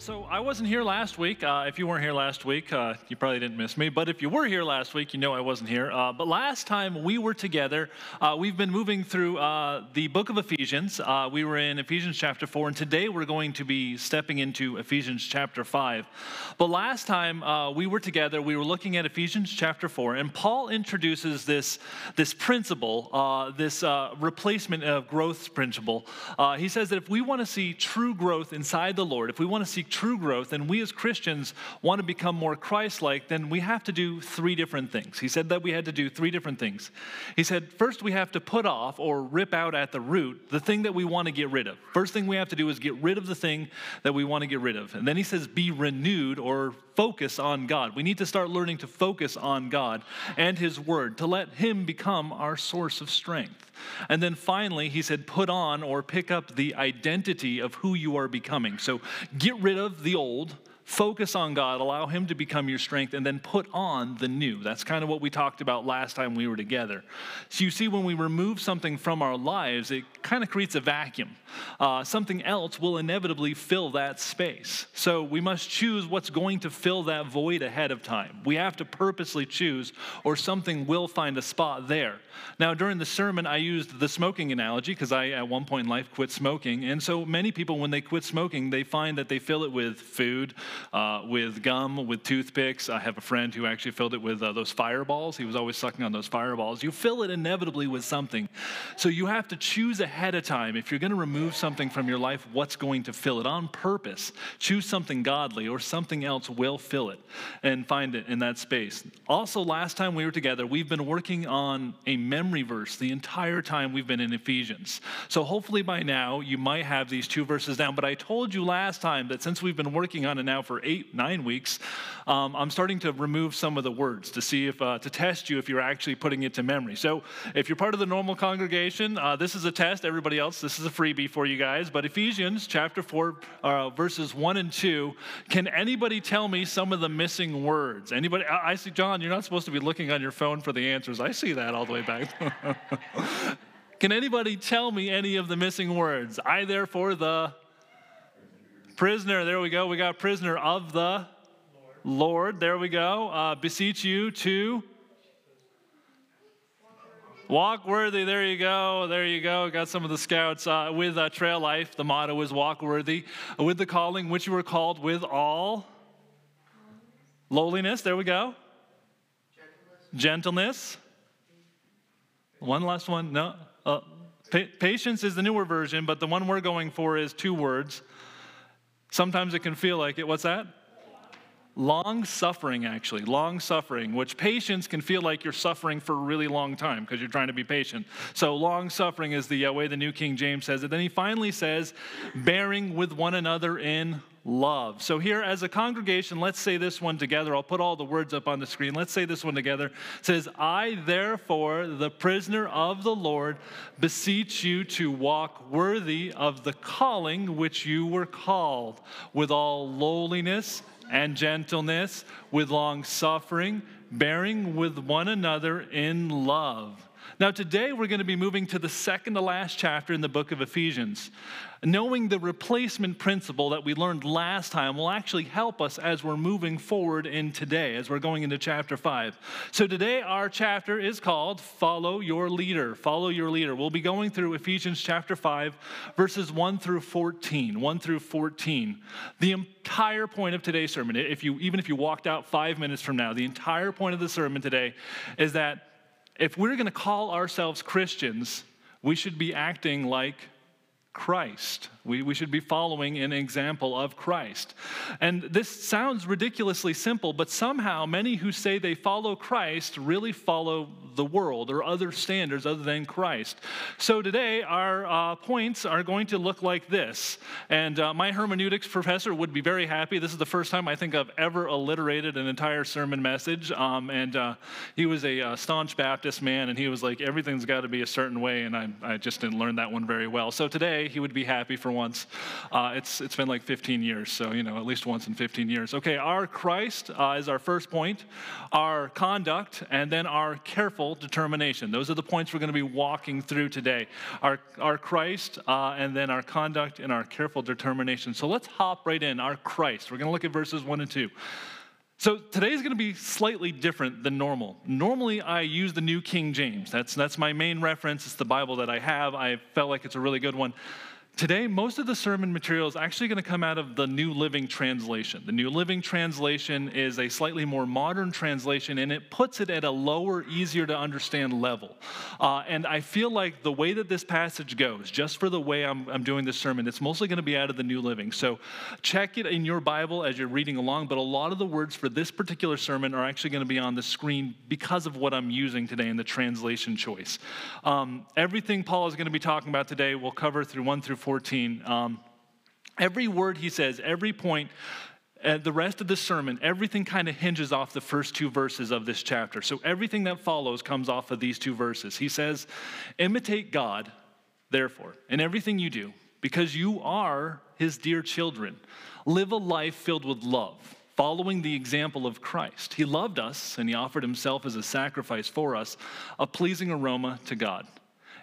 So I wasn't here last week. Uh, if you weren't here last week, uh, you probably didn't miss me. But if you were here last week, you know I wasn't here. Uh, but last time we were together, uh, we've been moving through uh, the book of Ephesians. Uh, we were in Ephesians chapter 4, and today we're going to be stepping into Ephesians chapter 5. But last time we were together, we were looking at Ephesians chapter 4, and Paul introduces this, this principle, this replacement of growth principle. he says that if we want to see true growth inside the Lord, if we want to see true growth and we as Christians want to become more Christ like, then we have to do three different things. He said that we had to do three different things. He said, first, we have to put off or rip out at the root the thing that we want to get rid of. First thing we have to do is get rid of the thing that we want to get rid of. And then he says, be renewed or focus on God. We need to start learning to focus on God and His Word, to let Him become our source of strength. And then finally, he said, put on or pick up the identity of who you are becoming. So get rid of the old Focus on God, allow Him to become your strength, and then put on the new. That's kind of what we talked about last time we were together. So you see, when we remove something from our lives, it kind of creates a vacuum. Uh, something else will inevitably fill that space. So we must choose what's going to fill that void ahead of time. We have to purposely choose, or something will find a spot there. Now, during the sermon, I used the smoking analogy because I, at one point in life, quit smoking. And so many people, when they quit smoking, they find that they fill it with food uh, with gum, with toothpicks. I have a friend who actually filled it with uh, those fireballs. He was always sucking on those fireballs. You fill it inevitably with something. So you have to choose ahead of time. If you're going to remove something from your life, what's going to fill it on purpose? Choose something godly or something else will fill it and find it in that space. Also, last time we were together, we've been working on a memory verse the entire time we've been in Ephesians. So hopefully by now you might have these two verses down. But I told you last time that since we've been working on it now for eight, nine weeks, um, I'm starting to remove some of the words to see if, uh, to test you if you're actually putting it to memory. So if you're part of the normal congregation, uh, this is a test. Everybody else, this is a freebie for you guys. But Ephesians chapter 4, uh, verses 1 and 2, can anybody tell me some of the missing words? Anybody? I, I see, John, you're not supposed to be looking on your phone for the answers. I see that all the way back. Can anybody tell me any of the missing words? I, therefore, the Prisoner, there we go. We got prisoner of the Lord. Lord there we go. Uh, beseech you to walk worthy. There you go. There you go. Got some of the scouts uh, with uh, Trail Life. The motto is walk worthy with the calling which you were called with all lowliness. There we go. Gentleness. Gentleness. One last one. No. Uh, pa- patience is the newer version, but the one we're going for is two words Sometimes it can feel like it. What's that? Long suffering, actually, long suffering, which patience can feel like you're suffering for a really long time because you're trying to be patient. So, long suffering is the uh, way the New King James says it. Then he finally says, bearing with one another in love. So, here as a congregation, let's say this one together. I'll put all the words up on the screen. Let's say this one together. It says, I, therefore, the prisoner of the Lord, beseech you to walk worthy of the calling which you were called, with all lowliness and gentleness, with long suffering, bearing with one another in love. Now, today we're going to be moving to the second to last chapter in the book of Ephesians. Knowing the replacement principle that we learned last time will actually help us as we're moving forward in today, as we're going into chapter 5. So, today our chapter is called Follow Your Leader. Follow Your Leader. We'll be going through Ephesians chapter 5, verses 1 through 14. 1 through 14. The entire point of today's sermon, if you, even if you walked out five minutes from now, the entire point of the sermon today is that if we're going to call ourselves Christians, we should be acting like Christ. We, we should be following an example of Christ. And this sounds ridiculously simple, but somehow many who say they follow Christ really follow the world or other standards other than Christ. So today, our uh, points are going to look like this. And uh, my hermeneutics professor would be very happy. This is the first time I think I've ever alliterated an entire sermon message. Um, and uh, he was a uh, staunch Baptist man, and he was like, everything's got to be a certain way. And I, I just didn't learn that one very well. So today, he would be happy for once. Uh, it's, it's been like 15 years, so, you know, at least once in 15 years. Okay, our Christ uh, is our first point, our conduct, and then our careful determination. Those are the points we're going to be walking through today. Our, our Christ, uh, and then our conduct and our careful determination. So let's hop right in. Our Christ. We're going to look at verses 1 and 2. So today is going to be slightly different than normal. Normally, I use the New King James. That's, that's my main reference. It's the Bible that I have. I felt like it's a really good one. Today, most of the sermon material is actually going to come out of the New Living Translation. The New Living Translation is a slightly more modern translation, and it puts it at a lower, easier to understand level. Uh, and I feel like the way that this passage goes, just for the way I'm, I'm doing this sermon, it's mostly going to be out of the New Living. So check it in your Bible as you're reading along, but a lot of the words for this particular sermon are actually going to be on the screen because of what I'm using today in the translation choice. Um, everything Paul is going to be talking about today, we'll cover through 1 through 14. Um, every word he says, every point, uh, the rest of the sermon, everything kind of hinges off the first two verses of this chapter. So everything that follows comes off of these two verses. He says, Imitate God, therefore, in everything you do, because you are his dear children. Live a life filled with love, following the example of Christ. He loved us, and he offered himself as a sacrifice for us, a pleasing aroma to God.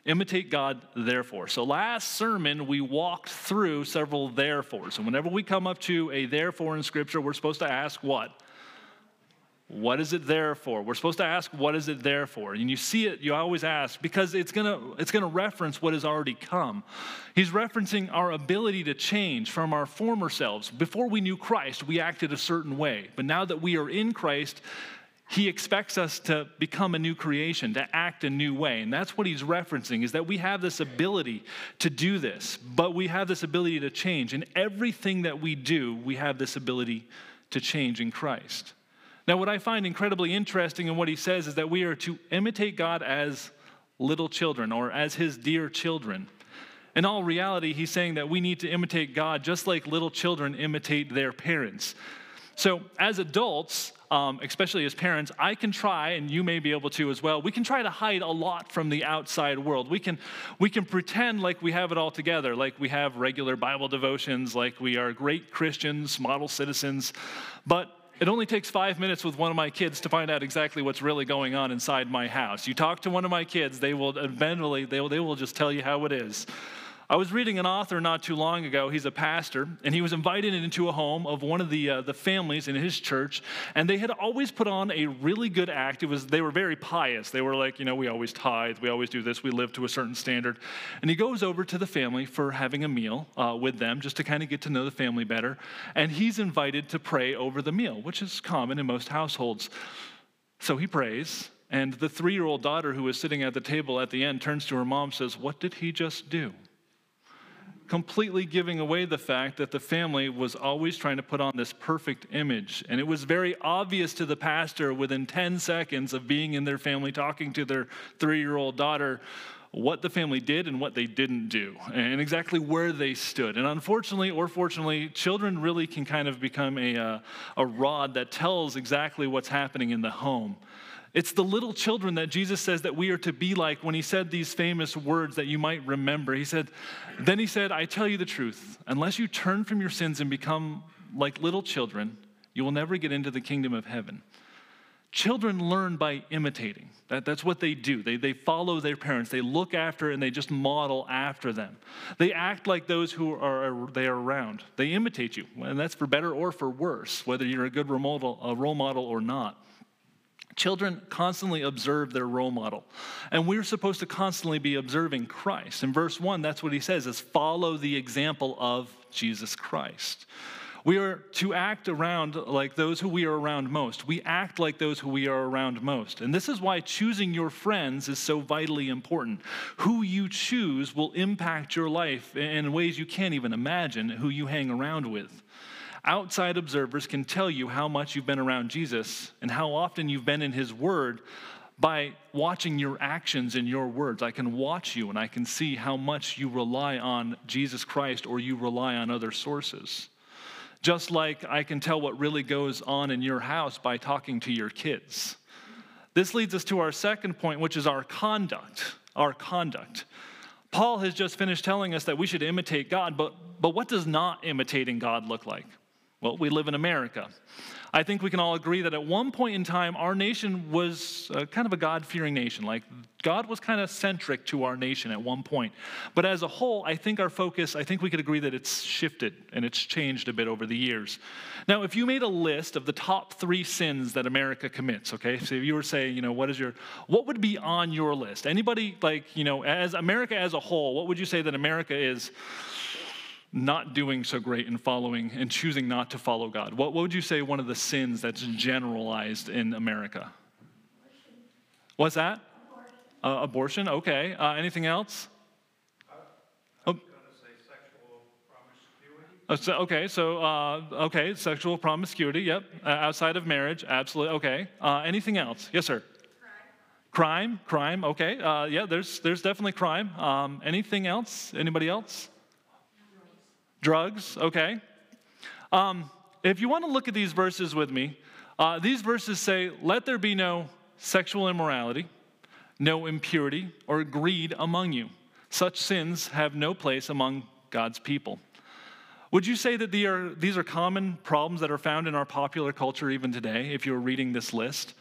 Imitate God, therefore. So last sermon, we walked through several therefores. And whenever we come up to a therefore in Scripture, we're supposed to ask what? What is it there for? We're supposed to ask, what is it there for? And you see it, you always ask, because it's gonna, it's gonna reference what has already come. He's referencing our ability to change from our former selves. Before we knew Christ, we acted a certain way. But now that we are in Christ, he expects us to become a new creation, to act a new way. And that's what he's referencing is that we have this ability to do this, but we have this ability to change. And everything that we do, we have this ability to change in Christ. Now, what I find incredibly interesting in what he says is that we are to imitate God as little children or as his dear children. In all reality, he's saying that we need to imitate God just like little children imitate their parents. So, as adults, um, especially as parents, I can try, and you may be able to as well, we can try to hide a lot from the outside world. We can, we can pretend like we have it all together, like we have regular Bible devotions, like we are great Christians, model citizens. But it only takes five minutes with one of my kids to find out exactly what's really going on inside my house. You talk to one of my kids, they will eventually, they will, they will just tell you how it is. I was reading an author not too long ago. He's a pastor, and he was invited into a home of one of the, uh, the families in his church, and they had always put on a really good act. It was, they were very pious. They were like, you know, we always tithe, we always do this, we live to a certain standard. And he goes over to the family for having a meal uh, with them just to kind of get to know the family better. And he's invited to pray over the meal, which is common in most households. So he prays, and the three year old daughter who was sitting at the table at the end turns to her mom says, What did he just do? Completely giving away the fact that the family was always trying to put on this perfect image. And it was very obvious to the pastor within 10 seconds of being in their family talking to their three year old daughter what the family did and what they didn't do, and exactly where they stood. And unfortunately, or fortunately, children really can kind of become a, uh, a rod that tells exactly what's happening in the home. It's the little children that Jesus says that we are to be like when he said these famous words that you might remember. He said, Then he said, I tell you the truth, unless you turn from your sins and become like little children, you will never get into the kingdom of heaven. Children learn by imitating. That, that's what they do. They, they follow their parents. They look after and they just model after them. They act like those who are they are around. They imitate you, and that's for better or for worse, whether you're a good role model, a role model or not. Children constantly observe their role model. And we're supposed to constantly be observing Christ. In verse 1, that's what he says is follow the example of Jesus Christ. We are to act around like those who we are around most. We act like those who we are around most. And this is why choosing your friends is so vitally important. Who you choose will impact your life in ways you can't even imagine who you hang around with. Outside observers can tell you how much you've been around Jesus and how often you've been in his word by watching your actions and your words. I can watch you and I can see how much you rely on Jesus Christ or you rely on other sources. Just like I can tell what really goes on in your house by talking to your kids. This leads us to our second point, which is our conduct. Our conduct. Paul has just finished telling us that we should imitate God, but, but what does not imitating God look like? Well, we live in America. I think we can all agree that at one point in time, our nation was uh, kind of a God fearing nation. Like, God was kind of centric to our nation at one point. But as a whole, I think our focus, I think we could agree that it's shifted and it's changed a bit over the years. Now, if you made a list of the top three sins that America commits, okay, so if you were saying, you know, what is your, what would be on your list? Anybody, like, you know, as America as a whole, what would you say that America is? Not doing so great in following and choosing not to follow God? What, what would you say one of the sins that's generalized in America? What's that? Abortion. Uh, abortion, okay. Uh, anything else? Oh. Uh, so, okay, so uh, okay, sexual promiscuity. Yep, uh, outside of marriage, absolutely. Okay. Uh, anything else? Yes, sir. Crime, crime. crime okay. Uh, yeah, there's there's definitely crime. Um, anything else? Anybody else? Drugs, okay. Um, if you want to look at these verses with me, uh, these verses say, Let there be no sexual immorality, no impurity, or greed among you. Such sins have no place among God's people. Would you say that these are, common problems that are found in our popular culture even today, if you were reading this list?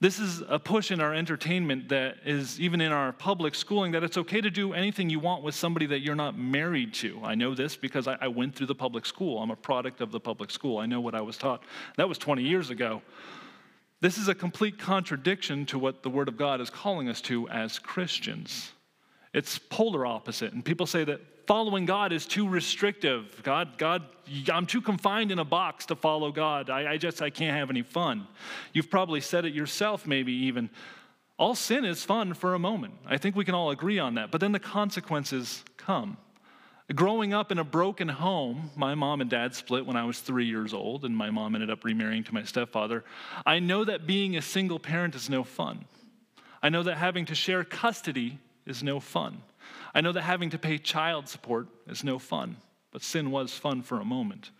This is a push in our entertainment that is even in our public schooling that it's okay to do anything you want with somebody that you're not married to. I know this because I, I, went through the public school. I'm a product of the public school. I know what I was taught. That was 20 years ago. This is a complete contradiction to what the Word of God is calling us to as Christians. It's polar opposite. And people say that following God is too restrictive. God, God, I'm too confined in a box to follow God. I, I just, I can't have any fun. You've probably said it yourself, maybe even. All sin is fun for a moment. I think we can all agree on that. But then the consequences come. Growing up in a broken home, my mom and dad split when I was three years old, and my mom ended up remarrying to my stepfather. I know that being a single parent is no fun. I know that having to share custody is no fun. I know that having to pay child support is no fun, but sin was fun for a moment.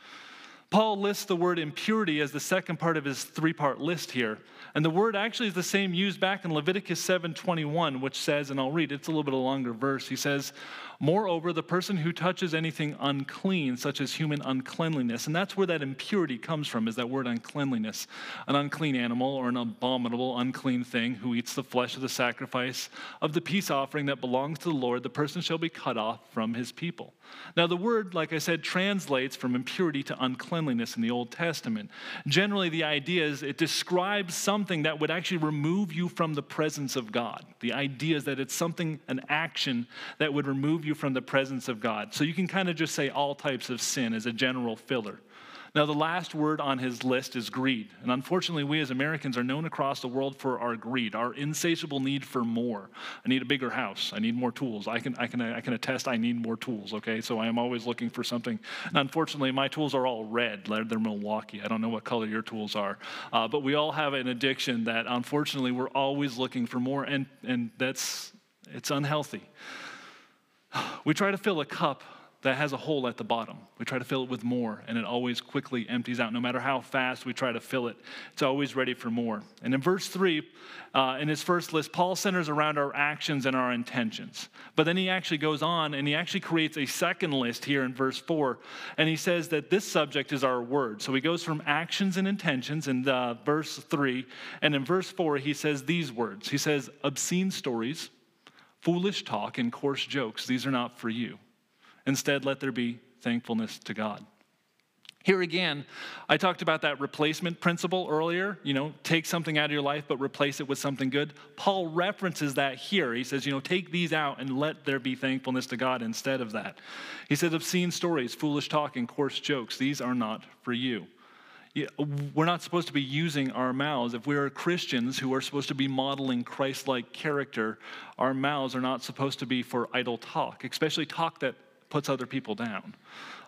Paul lists the word impurity as the second part of his three-part list here. And the word actually is the same used back in Leviticus 7:21, which says, and I'll read, it's a little bit of a longer verse. He says, Moreover, the person who touches anything unclean, such as human uncleanliness, and that's where that impurity comes from, is that word uncleanliness. An unclean animal or an abominable, unclean thing who eats the flesh of the sacrifice of the peace offering that belongs to the Lord, the person shall be cut off from his people. Now, the word, like I said, translates from impurity to uncleanliness in the Old Testament. Generally, the idea is it describes something that would actually remove you from the presence of God. The idea is that it's something, an action that would remove you from the presence of God. So you can kind of just say all types of sin as a general filler. Now, the last word on his list is greed. And unfortunately, we as Americans are known across the world for our greed, our insatiable need for more. I need a bigger house. I need more tools. I can, I can, I can attest I need more tools, okay? So I am always looking for something. And unfortunately, my tools are all red. They're Milwaukee. I don't know what color your tools are. Uh, but we all have an addiction that unfortunately we're always looking for more, and, and that's, it's unhealthy. We try to fill a cup that has a hole at the bottom. We try to fill it with more, and it always quickly empties out. No matter how fast we try to fill it, it's always ready for more. And in verse 3, uh, in his first list, Paul centers around our actions and our intentions. But then he actually goes on and he actually creates a second list here in verse 4. And he says that this subject is our word. So he goes from actions and intentions in uh, verse 3. And in verse 4, he says these words He says, obscene stories Foolish talk and coarse jokes, these are not for you. Instead, let there be thankfulness to God. Here again, I talked about that replacement principle earlier. You know, take something out of your life, but replace it with something good. Paul references that here. He says, you know, take these out and let there be thankfulness to God instead of that. He says, obscene stories, foolish talk, and coarse jokes, these are not for you we're not supposed to be using our mouths. If we are Christians who are supposed to be modeling Christ like character, our mouths are not supposed to be for idle talk, especially talk that puts other people down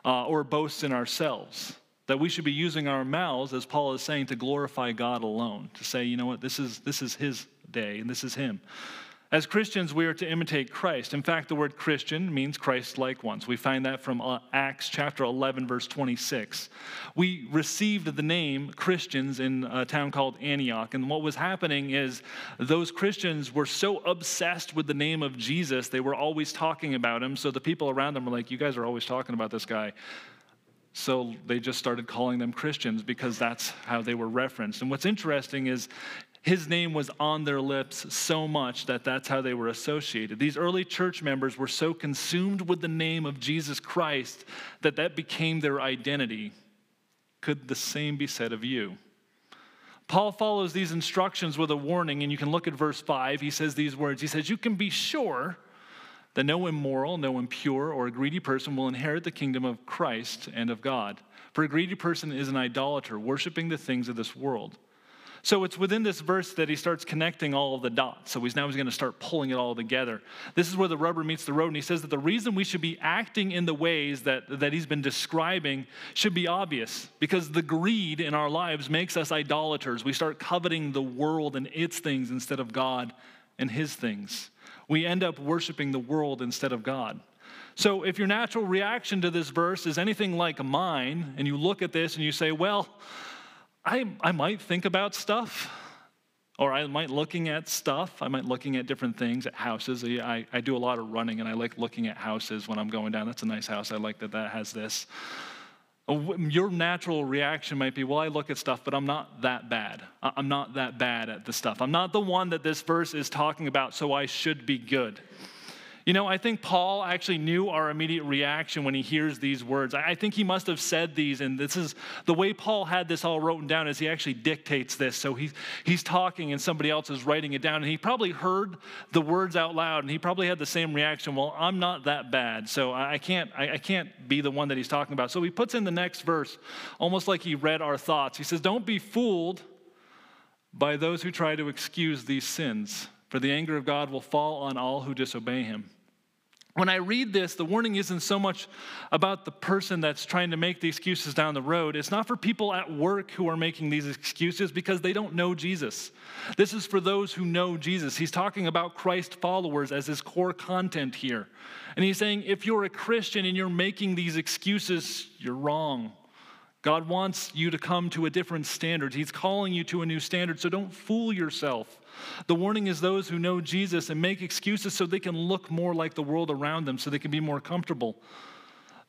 uh, or boasts in ourselves. That we should be using our mouths, as Paul is saying, to glorify God alone, to say, you know what, this is, this is His day and this is Him. As Christians, we are to imitate Christ. In fact, the word Christian means Christ like ones. We find that from uh, Acts chapter 11, verse 26. We received the name Christians in a town called Antioch. And what was happening is those Christians were so obsessed with the name of Jesus, they were always talking about him. So the people around them were like, You guys are always talking about this guy. So they just started calling them Christians because that's how they were referenced. And what's interesting is his name was on their lips so much that that's how they were associated. These early church members were so consumed with the name of Jesus Christ that that became their identity. Could the same be said of you? Paul follows these instructions with a warning, and you can look at verse 5. He says these words He says, You can be sure that no immoral, no impure, or greedy person will inherit the kingdom of Christ and of God. For a greedy person is an idolater, worshiping the things of this world. So it's within this verse that he starts connecting all of the dots. So he's now he's going to start pulling it all together. This is where the rubber meets the road. And he says that the reason we should be acting in the ways that, that he's been describing should be obvious because the greed in our lives makes us idolaters. We start coveting the world and its things instead of God and his things. We end up worshiping the world instead of God. So, if your natural reaction to this verse is anything like mine, and you look at this and you say, well, I, I might think about stuff, or I might looking at stuff. I might looking at different things, at houses. I, I do a lot of running, and I like looking at houses when I'm going down. That's a nice house. I like that that has this. Uh, your natural reaction might be, well, I look at stuff, but I'm not that bad. I'm not that bad at the stuff. I'm not the one that this verse is talking about, so I should be good. You know, I think Paul actually knew our immediate reaction when he hears these words. I think he must have said these, and this is the way Paul had this all written down is he actually dictates this. So he's, he's talking and somebody else is writing it down, and he probably heard the words out loud, and he probably had the same reaction. Well, I'm not that bad, so I can't, I, I can't be the one that he's talking about. So he puts in the next verse, almost like he read our thoughts. He says, Don't be fooled by those who try to excuse these sins for the anger of God will fall on all who disobey him. When I read this, the warning isn't so much about the person that's trying to make the excuses down the road. It's not for people at work who are making these excuses because they don't know Jesus. This is for those who know Jesus. He's talking about Christ followers as his core content here. And he's saying if you're a Christian and you're making these excuses, you're wrong. God wants you to come to a different standard. He's calling you to a new standard, so don't fool yourself. The warning is those who know Jesus and make excuses so they can look more like the world around them, so they can be more comfortable.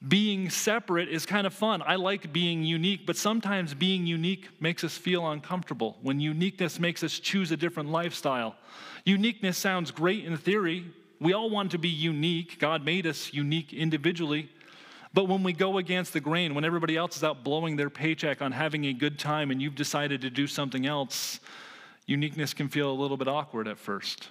Being separate is kind of fun. I like being unique, but sometimes being unique makes us feel uncomfortable when uniqueness makes us choose a different lifestyle. Uniqueness sounds great in theory. We all want to be unique. God made us unique individually. But when we go against the grain, when everybody else is out blowing their paycheck on having a good time and you've decided to do something else, uniqueness can feel a little bit awkward at first.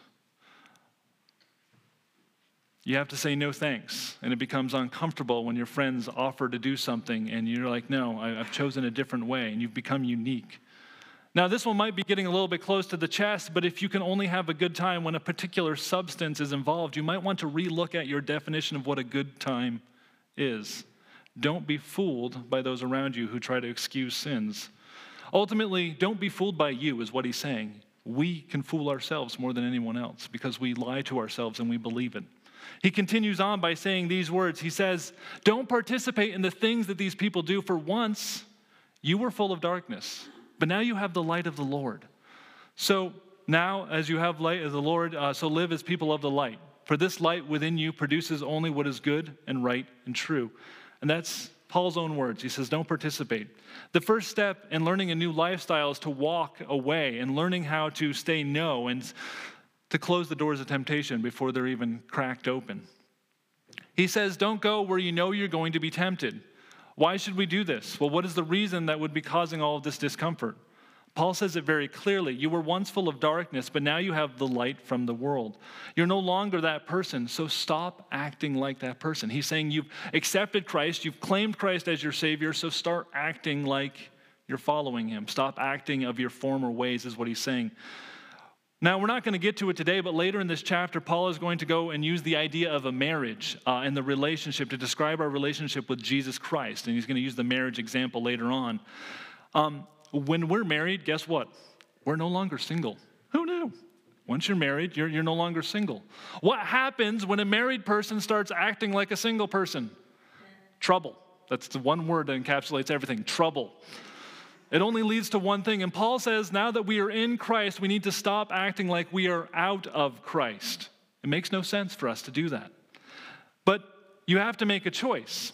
You have to say no thanks, and it becomes uncomfortable when your friends offer to do something and you're like, no, I've chosen a different way, and you've become unique. Now, this one might be getting a little bit close to the chest, but if you can only have a good time when a particular substance is involved, you might want to relook at your definition of what a good time is. Don't be fooled by those around you who try to excuse sins. Ultimately, don't be fooled by you, is what he's saying. We can fool ourselves more than anyone else because we lie to ourselves and we believe it. He continues on by saying these words. He says, Don't participate in the things that these people do, for once you were full of darkness, but now you have the light of the Lord. So now, as you have light of the Lord, uh, so live as people of the light. For this light within you produces only what is good and right and true. And that's Paul's own words. He says, Don't participate. The first step in learning a new lifestyle is to walk away and learning how to stay no and to close the doors of temptation before they're even cracked open. He says, Don't go where you know you're going to be tempted. Why should we do this? Well, what is the reason that would be causing all of this discomfort? Paul says it very clearly. You were once full of darkness, but now you have the light from the world. You're no longer that person, so stop acting like that person. He's saying you've accepted Christ, you've claimed Christ as your Savior, so start acting like you're following Him. Stop acting of your former ways, is what he's saying. Now, we're not going to get to it today, but later in this chapter, Paul is going to go and use the idea of a marriage uh, and the relationship to describe our relationship with Jesus Christ. And he's going to use the marriage example later on. Um, when we're married, guess what? We're no longer single. Who knew? Once you're married, you're, you're no longer single. What happens when a married person starts acting like a single person? Trouble. That's the one word that encapsulates everything trouble. It only leads to one thing. And Paul says now that we are in Christ, we need to stop acting like we are out of Christ. It makes no sense for us to do that. But you have to make a choice,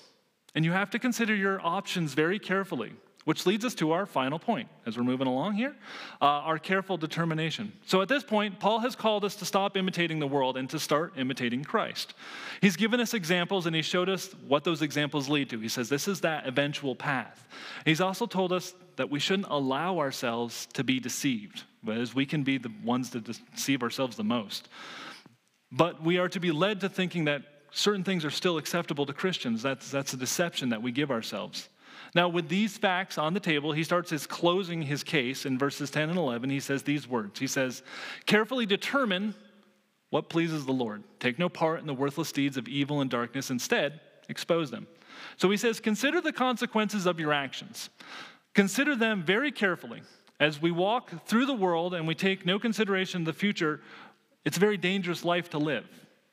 and you have to consider your options very carefully. Which leads us to our final point as we're moving along here uh, our careful determination. So at this point, Paul has called us to stop imitating the world and to start imitating Christ. He's given us examples and he showed us what those examples lead to. He says this is that eventual path. He's also told us that we shouldn't allow ourselves to be deceived, as we can be the ones that deceive ourselves the most. But we are to be led to thinking that certain things are still acceptable to Christians. That's, that's a deception that we give ourselves. Now, with these facts on the table, he starts his closing his case in verses 10 and 11. He says these words He says, Carefully determine what pleases the Lord. Take no part in the worthless deeds of evil and darkness. Instead, expose them. So he says, Consider the consequences of your actions. Consider them very carefully. As we walk through the world and we take no consideration of the future, it's a very dangerous life to live.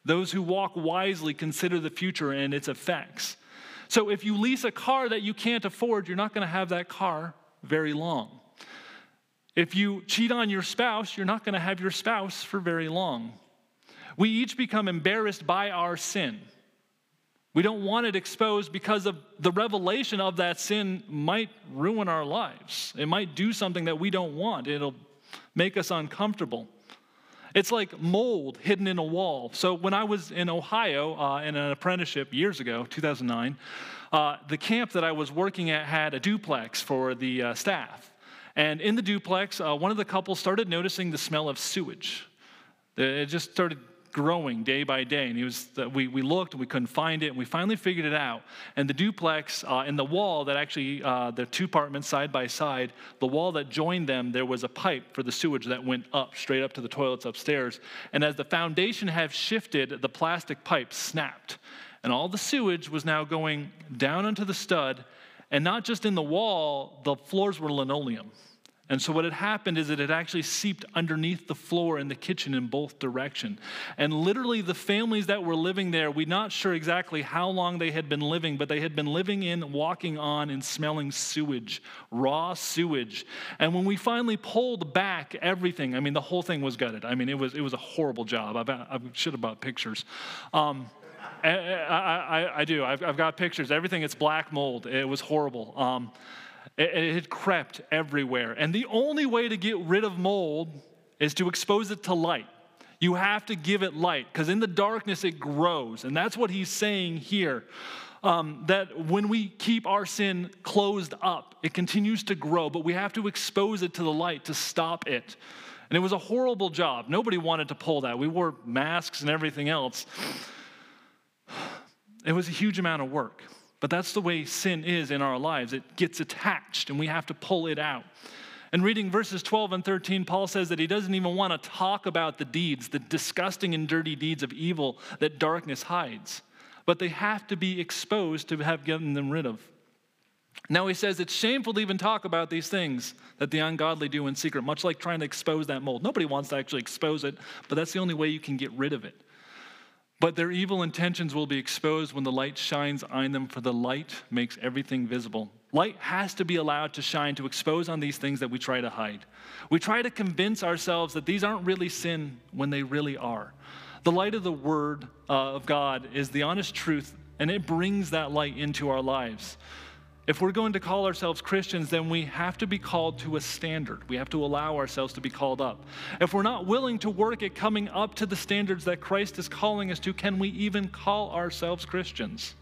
Those who walk wisely consider the future and its effects. So if you lease a car that you can't afford, you're not going to have that car very long. If you cheat on your spouse, you're not going to have your spouse for very long. We each become embarrassed by our sin. We don't want it exposed because of the revelation of that sin might ruin our lives. It might do something that we don't want. It'll make us uncomfortable. It's like mold hidden in a wall. So when I was in Ohio uh, in an apprenticeship years ago, 2009, uh, the camp that I was working at had a duplex for the uh, staff. And in the duplex, uh, one of the couples started noticing the smell of sewage. It just started growing day by day. And he was, we, we looked and we couldn't find it, and we finally figured it out. And the duplex uh, in the wall that actually, uh, the two apartments side by side, the wall that joined them, there was a pipe for the sewage that went up, straight up to the toilets upstairs. And as the foundation had shifted, the plastic pipe snapped. And all the sewage was now going down onto the stud. And not just in the wall, the floors were linoleum. And so what had happened is it had actually seeped underneath the floor in the kitchen in both direction. And literally the families that were living there, we're not sure exactly how long they had been living, but they had been living in, walking on, and smelling sewage, raw sewage. And when we finally pulled back everything, I mean, the whole thing was gutted. I mean, it was, it was a horrible job. I, I should have bought pictures. Um, I, I, I, do. I've, I've, got pictures. Everything, it's black mold. It was horrible. Um, it, had crept everywhere. And the only way to get rid of mold is to expose it to light. You have to give it light because in the darkness it grows. And that's what he's saying here. Um, that when we keep our sin closed up, it continues to grow, but we have to expose it to the light to stop it. And it was a horrible job. Nobody wanted to pull that. We wore masks and everything else. It was a huge amount of work. But that's the way sin is in our lives. It gets attached and we have to pull it out. And reading verses 12 and 13, Paul says that he doesn't even want to talk about the deeds, the disgusting and dirty deeds of evil that darkness hides. But they have to be exposed to have gotten them rid of. Now he says it's shameful to even talk about these things that the ungodly do in secret, much like trying to expose that mold. Nobody wants to actually expose it, but that's the only way you can get rid of it. But their evil intentions will be exposed when the light shines on them, for the light makes everything visible. Light has to be allowed to shine to expose on these things that we try to hide. We try to convince ourselves that these aren't really sin when they really are. The light of the Word uh, of God is the honest truth, and it brings that light into our lives. If we're going to call ourselves Christians, then we have to be called to a standard. We have to allow ourselves to be called up. If we're not willing to work at coming up to the standards that Christ is calling us to, can we even call ourselves Christians?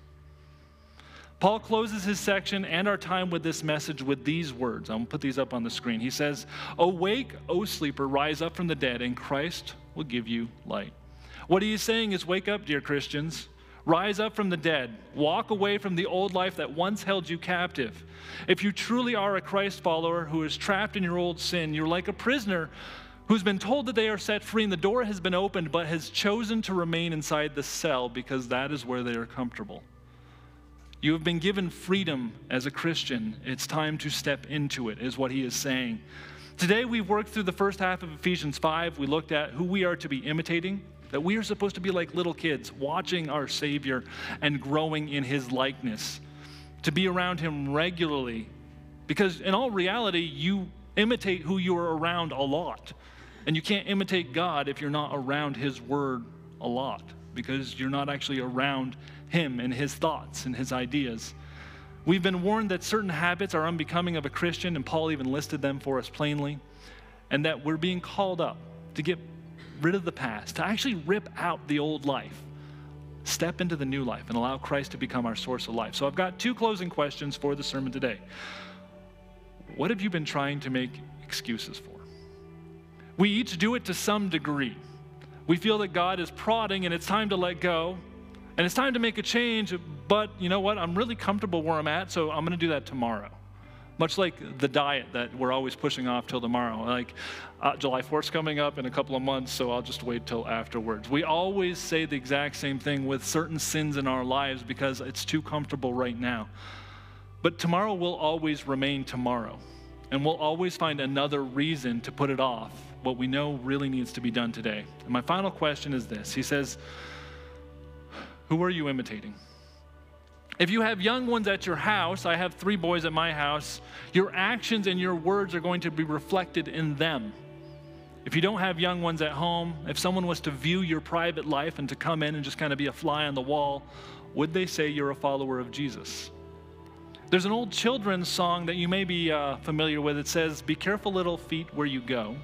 Paul closes his section and our time with this message with these words. I'm going to put these up on the screen. He says, Awake, O sleeper, rise up from the dead, and Christ will give you light. What he is saying is, Wake up, dear Christians. Rise up from the dead. Walk away from the old life that once held you captive. If you truly are a Christ follower who is trapped in your old sin, you're like a prisoner who's been told that they are set free and the door has been opened, but has chosen to remain inside the cell because that is where they are comfortable. You have been given freedom as a Christian. It's time to step into it, is what he is saying. Today, we've worked through the first half of Ephesians 5. We looked at who we are to be imitating, that we are supposed to be like little kids, watching our Savior and growing in his likeness, to be around him regularly. Because in all reality, you imitate who you are around a lot. And you can't imitate God if you're not around his word a lot, because you're not actually around him and his thoughts and his ideas. We've been warned that certain habits are unbecoming of a Christian, and Paul even listed them for us plainly, and that we're being called up to get rid of the past, to actually rip out the old life, step into the new life, and allow Christ to become our source of life. So I've got two closing questions for the sermon today. What have you been trying to make excuses for? We each do it to some degree. We feel that God is prodding and it's time to let go, and it's time to make a change, but you know what? I'm really comfortable where I'm at, so I'm going to do that tomorrow. Much like the diet that we're always pushing off till tomorrow. Like uh, July 4th's coming up in a couple of months, so I'll just wait till afterwards. We always say the exact same thing with certain sins in our lives because it's too comfortable right now. But tomorrow will always remain tomorrow, and we'll always find another reason to put it off what we know really needs to be done today. And my final question is this He says, who are you imitating? If you have young ones at your house, I have three boys at my house, your actions and your words are going to be reflected in them. If you don't have young ones at home, if someone was to view your private life and to come in and just kind of be a fly on the wall, would they say you're a follower of Jesus? There's an old children's song that you may be uh, familiar with. It says, Be careful, little feet, where you go.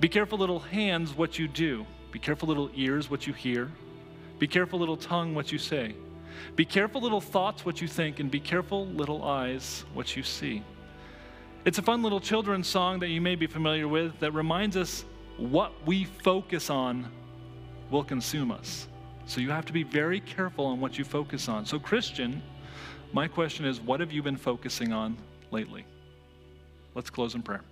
Be careful, little hands, what you do. Be careful, little ears, what you hear. Be careful, little tongue, what you say. Be careful, little thoughts, what you think, and be careful, little eyes, what you see. It's a fun little children's song that you may be familiar with that reminds us what we focus on will consume us. So you have to be very careful on what you focus on. So, Christian, my question is what have you been focusing on lately? Let's close in prayer.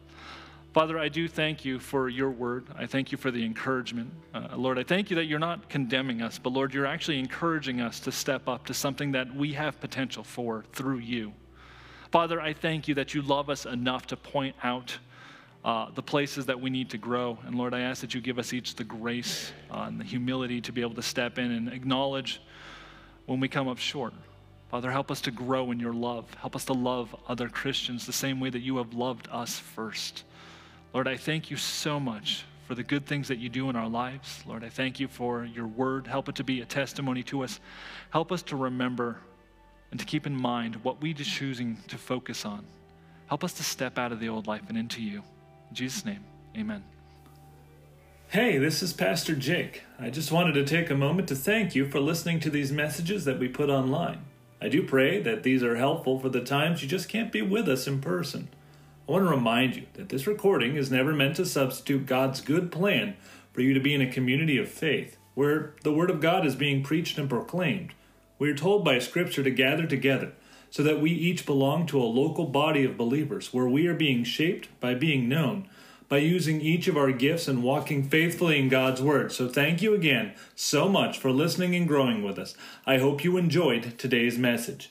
Father, I do thank you for your word. I thank you for the encouragement. Uh, Lord, I thank you that you're not condemning us, but Lord, you're actually encouraging us to step up to something that we have potential for through you. Father, I thank you that you love us enough to point out uh, the places that we need to grow. And Lord, I ask that you give us each the grace uh, and the humility to be able to step in and acknowledge when we come up short. Father, help us to grow in your love. Help us to love other Christians the same way that you have loved us first. Lord, I thank you so much for the good things that you do in our lives. Lord, I thank you for your word. Help it to be a testimony to us. Help us to remember and to keep in mind what we are choosing to focus on. Help us to step out of the old life and into you. In Jesus' name, amen. Hey, this is Pastor Jake. I just wanted to take a moment to thank you for listening to these messages that we put online. I do pray that these are helpful for the times you just can't be with us in person. I want to remind you that this recording is never meant to substitute God's good plan for you to be in a community of faith where the Word of God is being preached and proclaimed. We are told by Scripture to gather together so that we each belong to a local body of believers where we are being shaped by being known, by using each of our gifts and walking faithfully in God's Word. So thank you again so much for listening and growing with us. I hope you enjoyed today's message.